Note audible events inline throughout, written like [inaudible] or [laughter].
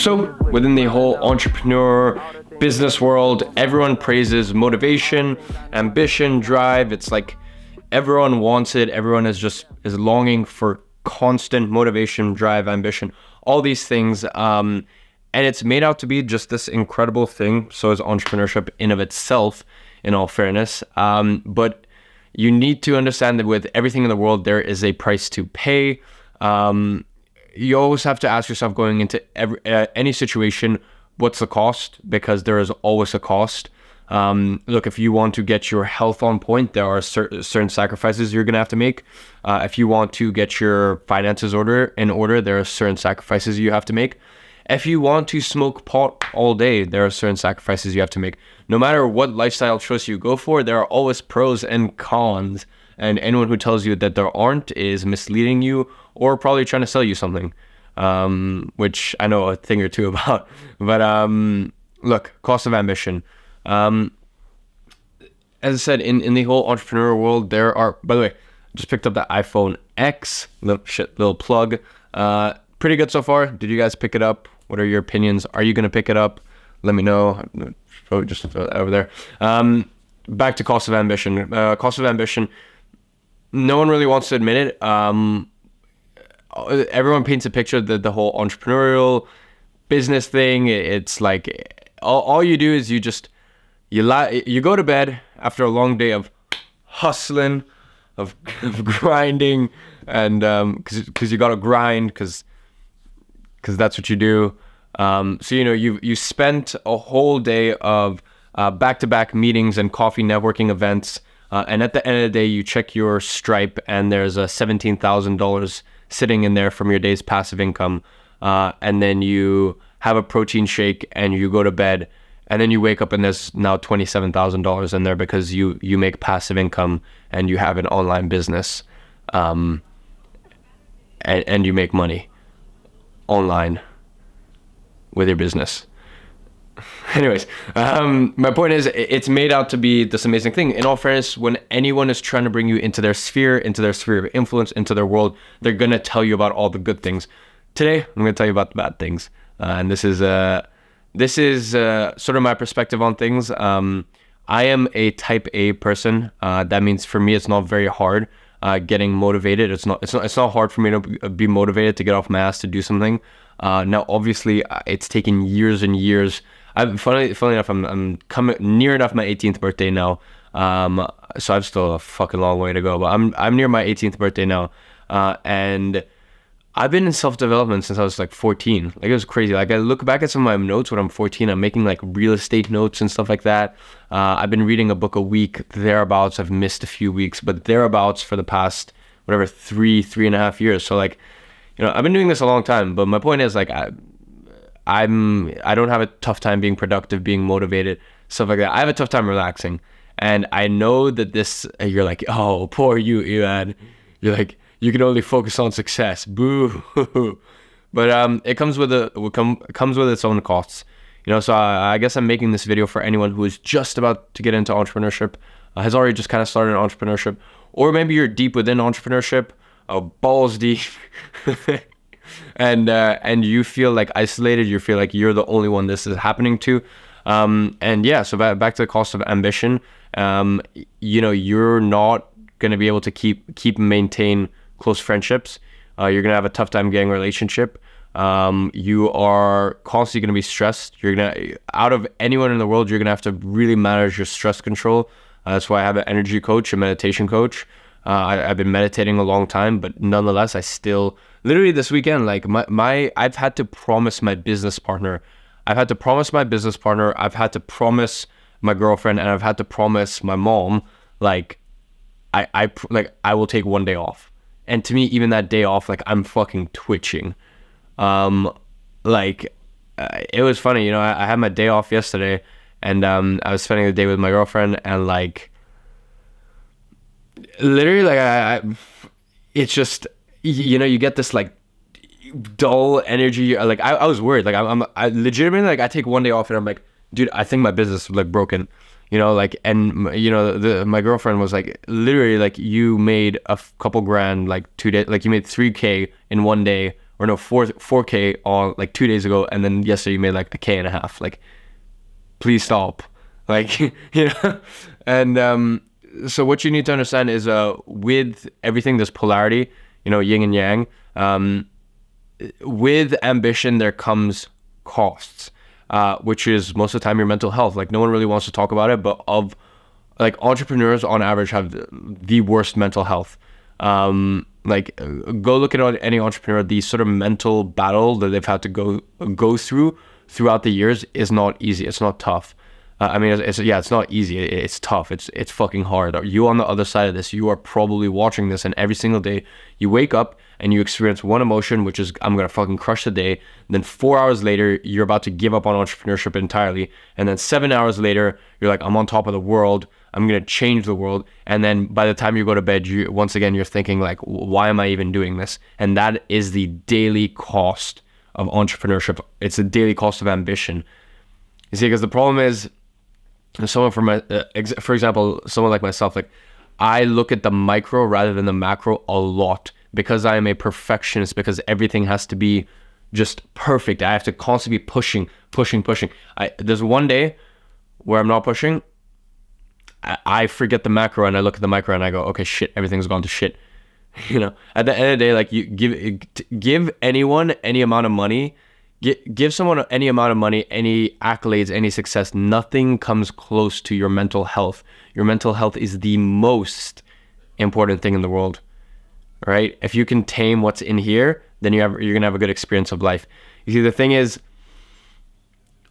So, within the whole entrepreneur business world, everyone praises motivation, ambition, drive. It's like everyone wants it. Everyone is just is longing for constant motivation, drive, ambition, all these things. Um, and it's made out to be just this incredible thing. So is entrepreneurship in of itself, in all fairness. Um, but you need to understand that with everything in the world, there is a price to pay. Um, you always have to ask yourself going into every, uh, any situation, what's the cost? Because there is always a cost. Um, look, if you want to get your health on point, there are cer- certain sacrifices you're gonna have to make. Uh, if you want to get your finances order in order, there are certain sacrifices you have to make. If you want to smoke pot all day, there are certain sacrifices you have to make. No matter what lifestyle choice you go for, there are always pros and cons. And anyone who tells you that there aren't is misleading you or probably trying to sell you something, um, which I know a thing or two [laughs] about. But um, look, cost of ambition. Um, as I said, in, in the whole entrepreneur world, there are, by the way, just picked up the iPhone X, little shit, little plug. Uh, pretty good so far. Did you guys pick it up? What are your opinions? Are you going to pick it up? Let me know. Probably just over there. Um, back to cost of ambition. Uh, cost of ambition. No one really wants to admit it. Um, everyone paints a picture that the whole entrepreneurial business thing. It's like all, all you do is you just you lie, you go to bed after a long day of hustling, of, of [laughs] grinding, and because um, because you got to grind because because that's what you do. Um, so you know you you spent a whole day of back to back meetings and coffee networking events, uh, and at the end of the day you check your Stripe and there's a seventeen thousand dollars sitting in there from your day's passive income, uh, and then you have a protein shake and you go to bed, and then you wake up and there's now twenty seven thousand dollars in there because you you make passive income and you have an online business, um, and and you make money online with your business. [laughs] Anyways, um, my point is, it's made out to be this amazing thing. In all fairness, when anyone is trying to bring you into their sphere, into their sphere of influence, into their world, they're gonna tell you about all the good things. Today, I'm gonna tell you about the bad things, uh, and this is uh, this is uh, sort of my perspective on things. Um, I am a Type A person. Uh, that means for me, it's not very hard uh, getting motivated. It's not it's not it's not hard for me to be motivated to get off my ass to do something. Uh, now, obviously, uh, it's taken years and years. I'm funny, funny enough, I'm I'm coming near enough my 18th birthday now. Um, so I've still a fucking long way to go, but I'm I'm near my 18th birthday now, uh, and I've been in self development since I was like 14. Like it was crazy. Like I look back at some of my notes when I'm 14. I'm making like real estate notes and stuff like that. Uh, I've been reading a book a week thereabouts. I've missed a few weeks, but thereabouts for the past whatever three three and a half years. So like, you know, I've been doing this a long time. But my point is like I, I'm I don't have a tough time being productive, being motivated, stuff like that. I have a tough time relaxing, and I know that this. You're like, oh, poor you, Iman. You're like you can only focus on success. Boo. [laughs] but um, it comes with a it comes with its own costs. You know, so I, I, guess I'm making this video for anyone who is just about to get into entrepreneurship, uh, has already just kind of started entrepreneurship, or maybe you're deep within entrepreneurship, uh, balls deep, [laughs] and uh, and you feel like isolated. You feel like you're the only one this is happening to. Um, and yeah, so back, back to the cost of ambition. Um, you know, you're not going to be able to keep keep maintain close friendships. Uh, you're gonna have a tough time getting a relationship. Um, you are constantly gonna be stressed. You're gonna out of anyone in the world, you're gonna have to really manage your stress control. Uh, that's why I have an energy coach, a meditation coach. Uh, I, have been meditating a long time, but nonetheless, I still literally this weekend, like my, my I've had to promise my business partner, I've had to promise my business partner, I've had to promise my girlfriend, and I've had to promise my mom, like I I like I will take one day off and to me, even that day off, like I'm fucking twitching. Um, like uh, it was funny, you know. I, I, had my day off yesterday, and um, I was spending the day with my girlfriend, and like literally, like I, I it's just you know, you get this like dull energy. Like I, I was worried. Like I'm, I'm I legitimately like I take one day off, and I'm like, dude, I think my business is like broken you know like and you know the my girlfriend was like literally like you made a f- couple grand like two days like you made 3k in one day or no, four four k all like two days ago, and then yesterday you made like a k and a half. Like, please stop. [laughs] Like, [laughs] you know, and um, so what you need to understand is uh, with everything, this polarity, you know, yin and yang. Um, with ambition, there comes costs, uh, which is most of the time your mental health. Like, no one really wants to talk about it, but of like entrepreneurs on average have the worst mental health. Um, like go look at any entrepreneur the sort of mental battle that they've had to go go through throughout the years is not easy. It's not tough. Uh, i mean it's, it's, yeah it's not easy. It, it's tough. It's it's fucking hard. You on the other side of this you are probably watching this and every single day you wake up and you experience one emotion which is i'm gonna fucking crush the day then four hours later you're about to give up on entrepreneurship entirely and then seven hours later you're like i'm on top of the world I'm to change the world. And then by the time you go to bed, you once again you're thinking like, why am I even doing this? And that is the daily cost of entrepreneurship. It's the daily cost of ambition. You see, because the problem is, someone for my, uh, ex- for example, someone like myself, like I look at the micro rather than the macro a lot because I am a perfectionist. Because everything has to be just perfect. I have to constantly be pushing, pushing, pushing. I there's one day where I'm not pushing I forget the macro and I look at the micro and I go, okay, shit, everything's gone to shit. [laughs] You know, at the end of the day, like you give give anyone any amount of money, give, give someone any amount of money, any accolades, any success. Nothing comes close to your mental health. Your mental health is the most important thing in the world, right? If you can tame what's in here, then you have you're gonna have a good experience of life. You see, the thing is,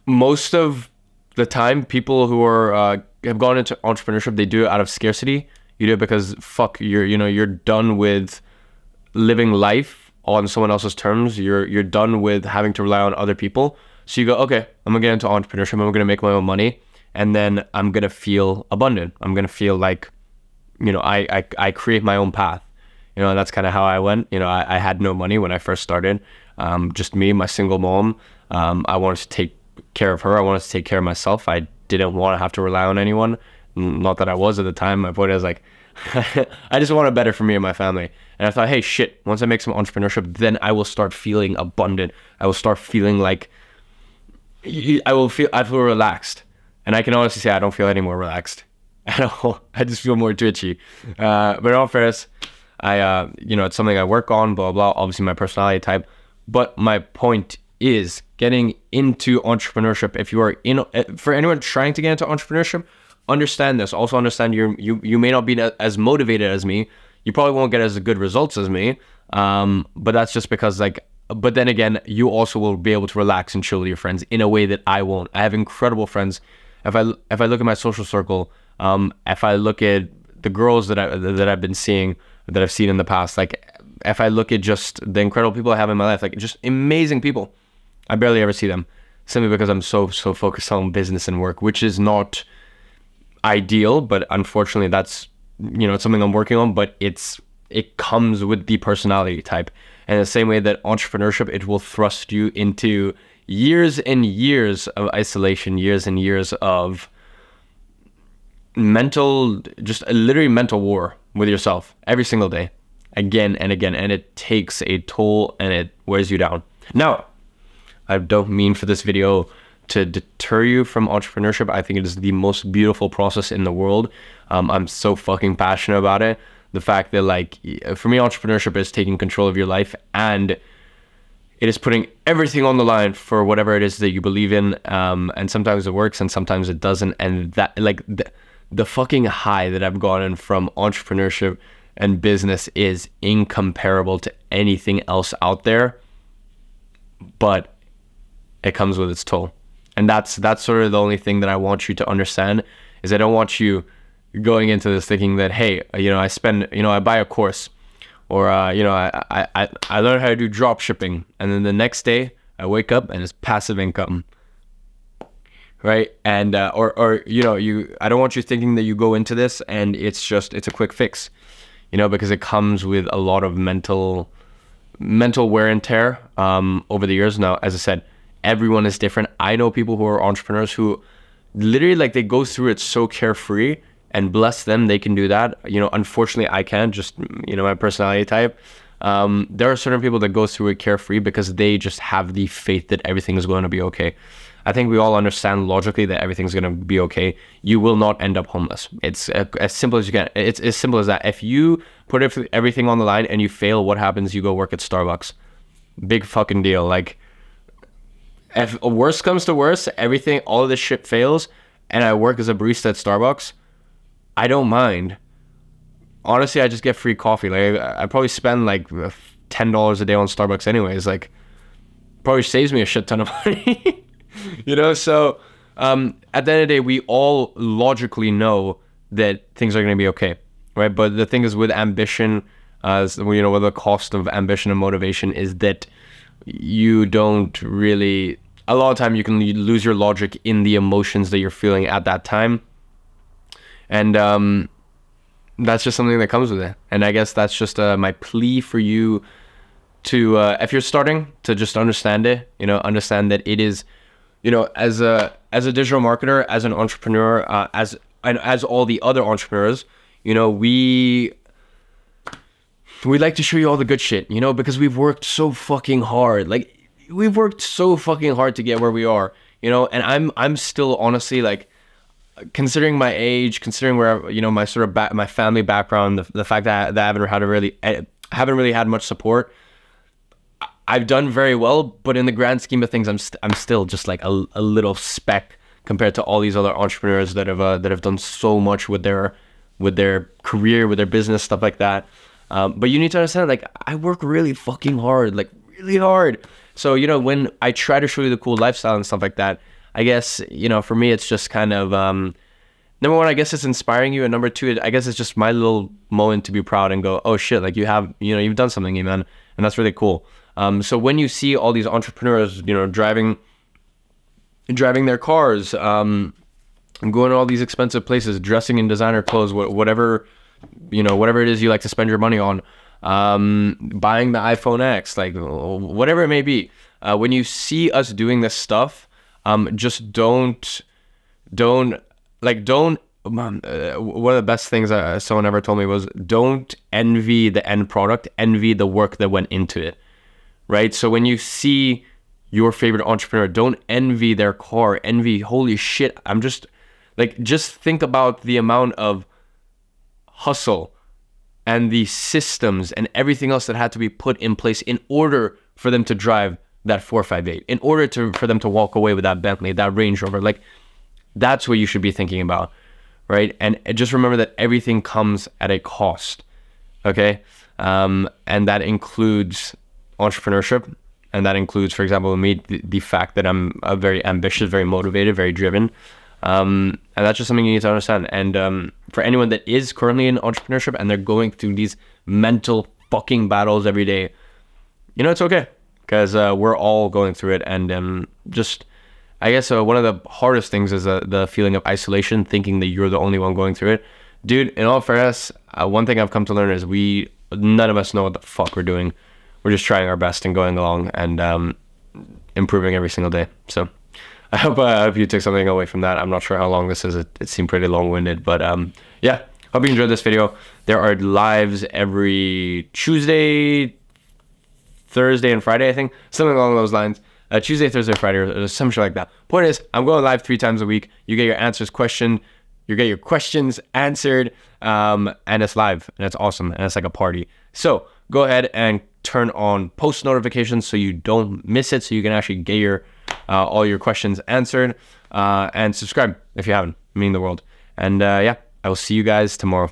most of the time, people who are uh, have gone into entrepreneurship, they do it out of scarcity. You do it because fuck, you're you know you're done with living life on someone else's terms. You're you're done with having to rely on other people. So you go, okay, I'm gonna get into entrepreneurship. I'm gonna make my own money, and then I'm gonna feel abundant. I'm gonna feel like, you know, I I, I create my own path. You know, that's kind of how I went. You know, I, I had no money when I first started. Um, just me, my single mom. Um, I wanted to take care of her. I wanted to take care of myself. I didn't want to have to rely on anyone. Not that I was at the time. My point is like, [laughs] I just wanted better for me and my family. And I thought, hey, shit, once I make some entrepreneurship, then I will start feeling abundant. I will start feeling like I will feel, I feel relaxed. And I can honestly say I don't feel any more relaxed [laughs] at all. I just feel more twitchy. Uh, but in all fairness, I, uh, you know, it's something I work on, blah, blah, obviously my personality type. But my point is getting into entrepreneurship. If you are in, eh, for anyone trying to get into entrepreneurship, understand this. Also understand you you you may not be as motivated as me. You probably won't get as good results as me. Um, but that's just because like. But then again, you also will be able to relax and chill with your friends in a way that I won't. I have incredible friends. If I if I look at my social circle, um, if I look at the girls that I that I've been seeing that I've seen in the past, like if I look at just the incredible people I have in my life, like just amazing people I barely ever see them simply because I'm so so focused on business and work, which is not ideal, but unfortunately that's you know, it's something I'm working on, but it's it comes with the personality type. And the same way that entrepreneurship it will thrust you into years and years of isolation, years and years of mental just a literally mental war with yourself every single day again and again and it takes a toll and it wears you down now I don't mean for this video to deter you from entrepreneurship. I think it is the most beautiful process in the world. Um, I'm so fucking passionate about it. The fact that, like, for me, entrepreneurship is taking control of your life and it is putting everything on the line for whatever it is that you believe in. Um, and sometimes it works and sometimes it doesn't. And that, like, the, the fucking high that I've gotten from entrepreneurship and business is incomparable to anything else out there. But it comes with its toll. And that's that's sort of the only thing that I want you to understand is I don't want you going into this thinking that hey, you know, I spend, you know, I buy a course or uh, you know, I, I I learn how to do drop shipping and then the next day I wake up and it's passive income. Right? And uh, or or you know, you I don't want you thinking that you go into this and it's just it's a quick fix. You know, because it comes with a lot of mental mental wear and tear um, over the years. Now, as I said, everyone is different. I know people who are entrepreneurs who literally like they go through it so carefree and bless them they can do that. You know, unfortunately I can't just you know my personality type. Um, there are certain people that go through it carefree because they just have the faith that everything is going to be okay. I think we all understand logically that everything's going to be okay. You will not end up homeless. It's uh, as simple as you can. It's as simple as that. If you put everything on the line and you fail, what happens? You go work at Starbucks. Big fucking deal. Like, if worst comes to worst, everything, all of this shit fails, and I work as a barista at Starbucks, I don't mind. Honestly, I just get free coffee. Like, I, probably spend like ten dollars a day on Starbucks, anyways. Like, probably saves me a shit ton of [laughs] money. [laughs] you know, so um, at the end of the day, we all logically know that things are going to be okay, right? But the thing is, with ambition, uh, you know, with the cost of ambition and motivation is that you don't really. A lot of time, you can lose your logic in the emotions that you're feeling at that time, and um, that's just something that comes with it. And I guess that's just uh, my plea for you to, uh, if you're starting, to just understand it. You know, understand that it is you know, as a as a digital marketer, as an entrepreneur, uh, as and as all the other entrepreneurs, you know, we we like to show you all the good shit, you know, because we've worked so fucking hard. Like we've worked so fucking hard to get where we are, you know, and I'm I'm still honestly like considering my age, considering where you know my sort of ba- my family background, the, the fact that, that I haven't had a really I eh, haven't really had much support I've done very well, but in the grand scheme of things, I'm i st- I'm still just like a, a little speck compared to all these other entrepreneurs that have uh, that have done so much with their with their career, with their business, stuff like that. Um, but you need to understand, like I work really fucking hard, like really hard. So you know, when I try to show you the cool lifestyle and stuff like that, I guess you know, for me, it's just kind of um, number one, I guess it's inspiring you, and number two, I guess it's just my little moment to be proud and go, oh shit, like you have, you know, you've done something, man, and that's really cool. Um, so when you see all these entrepreneurs, you know, driving driving their cars, um, going to all these expensive places, dressing in designer clothes, whatever you know, whatever it is you like to spend your money on, um, buying the iPhone X, like whatever it may be. Uh, when you see us doing this stuff, um, just don't, don't like don't. Um, uh, one of the best things uh, someone ever told me was don't envy the end product, envy the work that went into it right? So when you see your favorite entrepreneur, don't envy their car. Envy, holy shit, I'm just like, just think about the amount of hustle and the systems and everything else that had to be put in place in order for them to drive that 458, in order to for them to walk away with that Bentley, that Range Rover. Like, that's what you should be thinking about, right? And just remember that everything comes at a cost, okay? Um, and that includes entrepreneurship. And that includes, for example, me, the, the fact that I'm a very ambitious, very motivated, very driven. Um, and that's just something you need to understand. And um, for anyone that is currently in entrepreneurship and they're going through these mental fucking battles every day, you know, it's okay because uh, we're all going through it. And um, just, I guess uh, one of the hardest things is uh, the feeling of isolation, thinking that you're the only one going through it. Dude, in all fairness, uh, one thing I've come to learn is we, none of us know what the fuck we're doing we're just trying our best and going along and um, improving every single day. So I hope, uh, I hope you took something away from that. I'm not sure how long this is. It, it seemed pretty long winded, but um, yeah, hope you enjoyed this video. There are lives every Tuesday, Thursday, and Friday, I think, something along those lines. Uh, Tuesday, Thursday, Friday, or something like that. Point is, I'm going live three times a week. You get your answers question, you get your questions answered, um, and it's live, and it's awesome, and it's like a party. So go ahead and turn on post notifications so you don't miss it, so you can actually get your uh, all your questions answered. Uh, and subscribe if you haven't. Mean the world. And uh, yeah, I will see you guys tomorrow.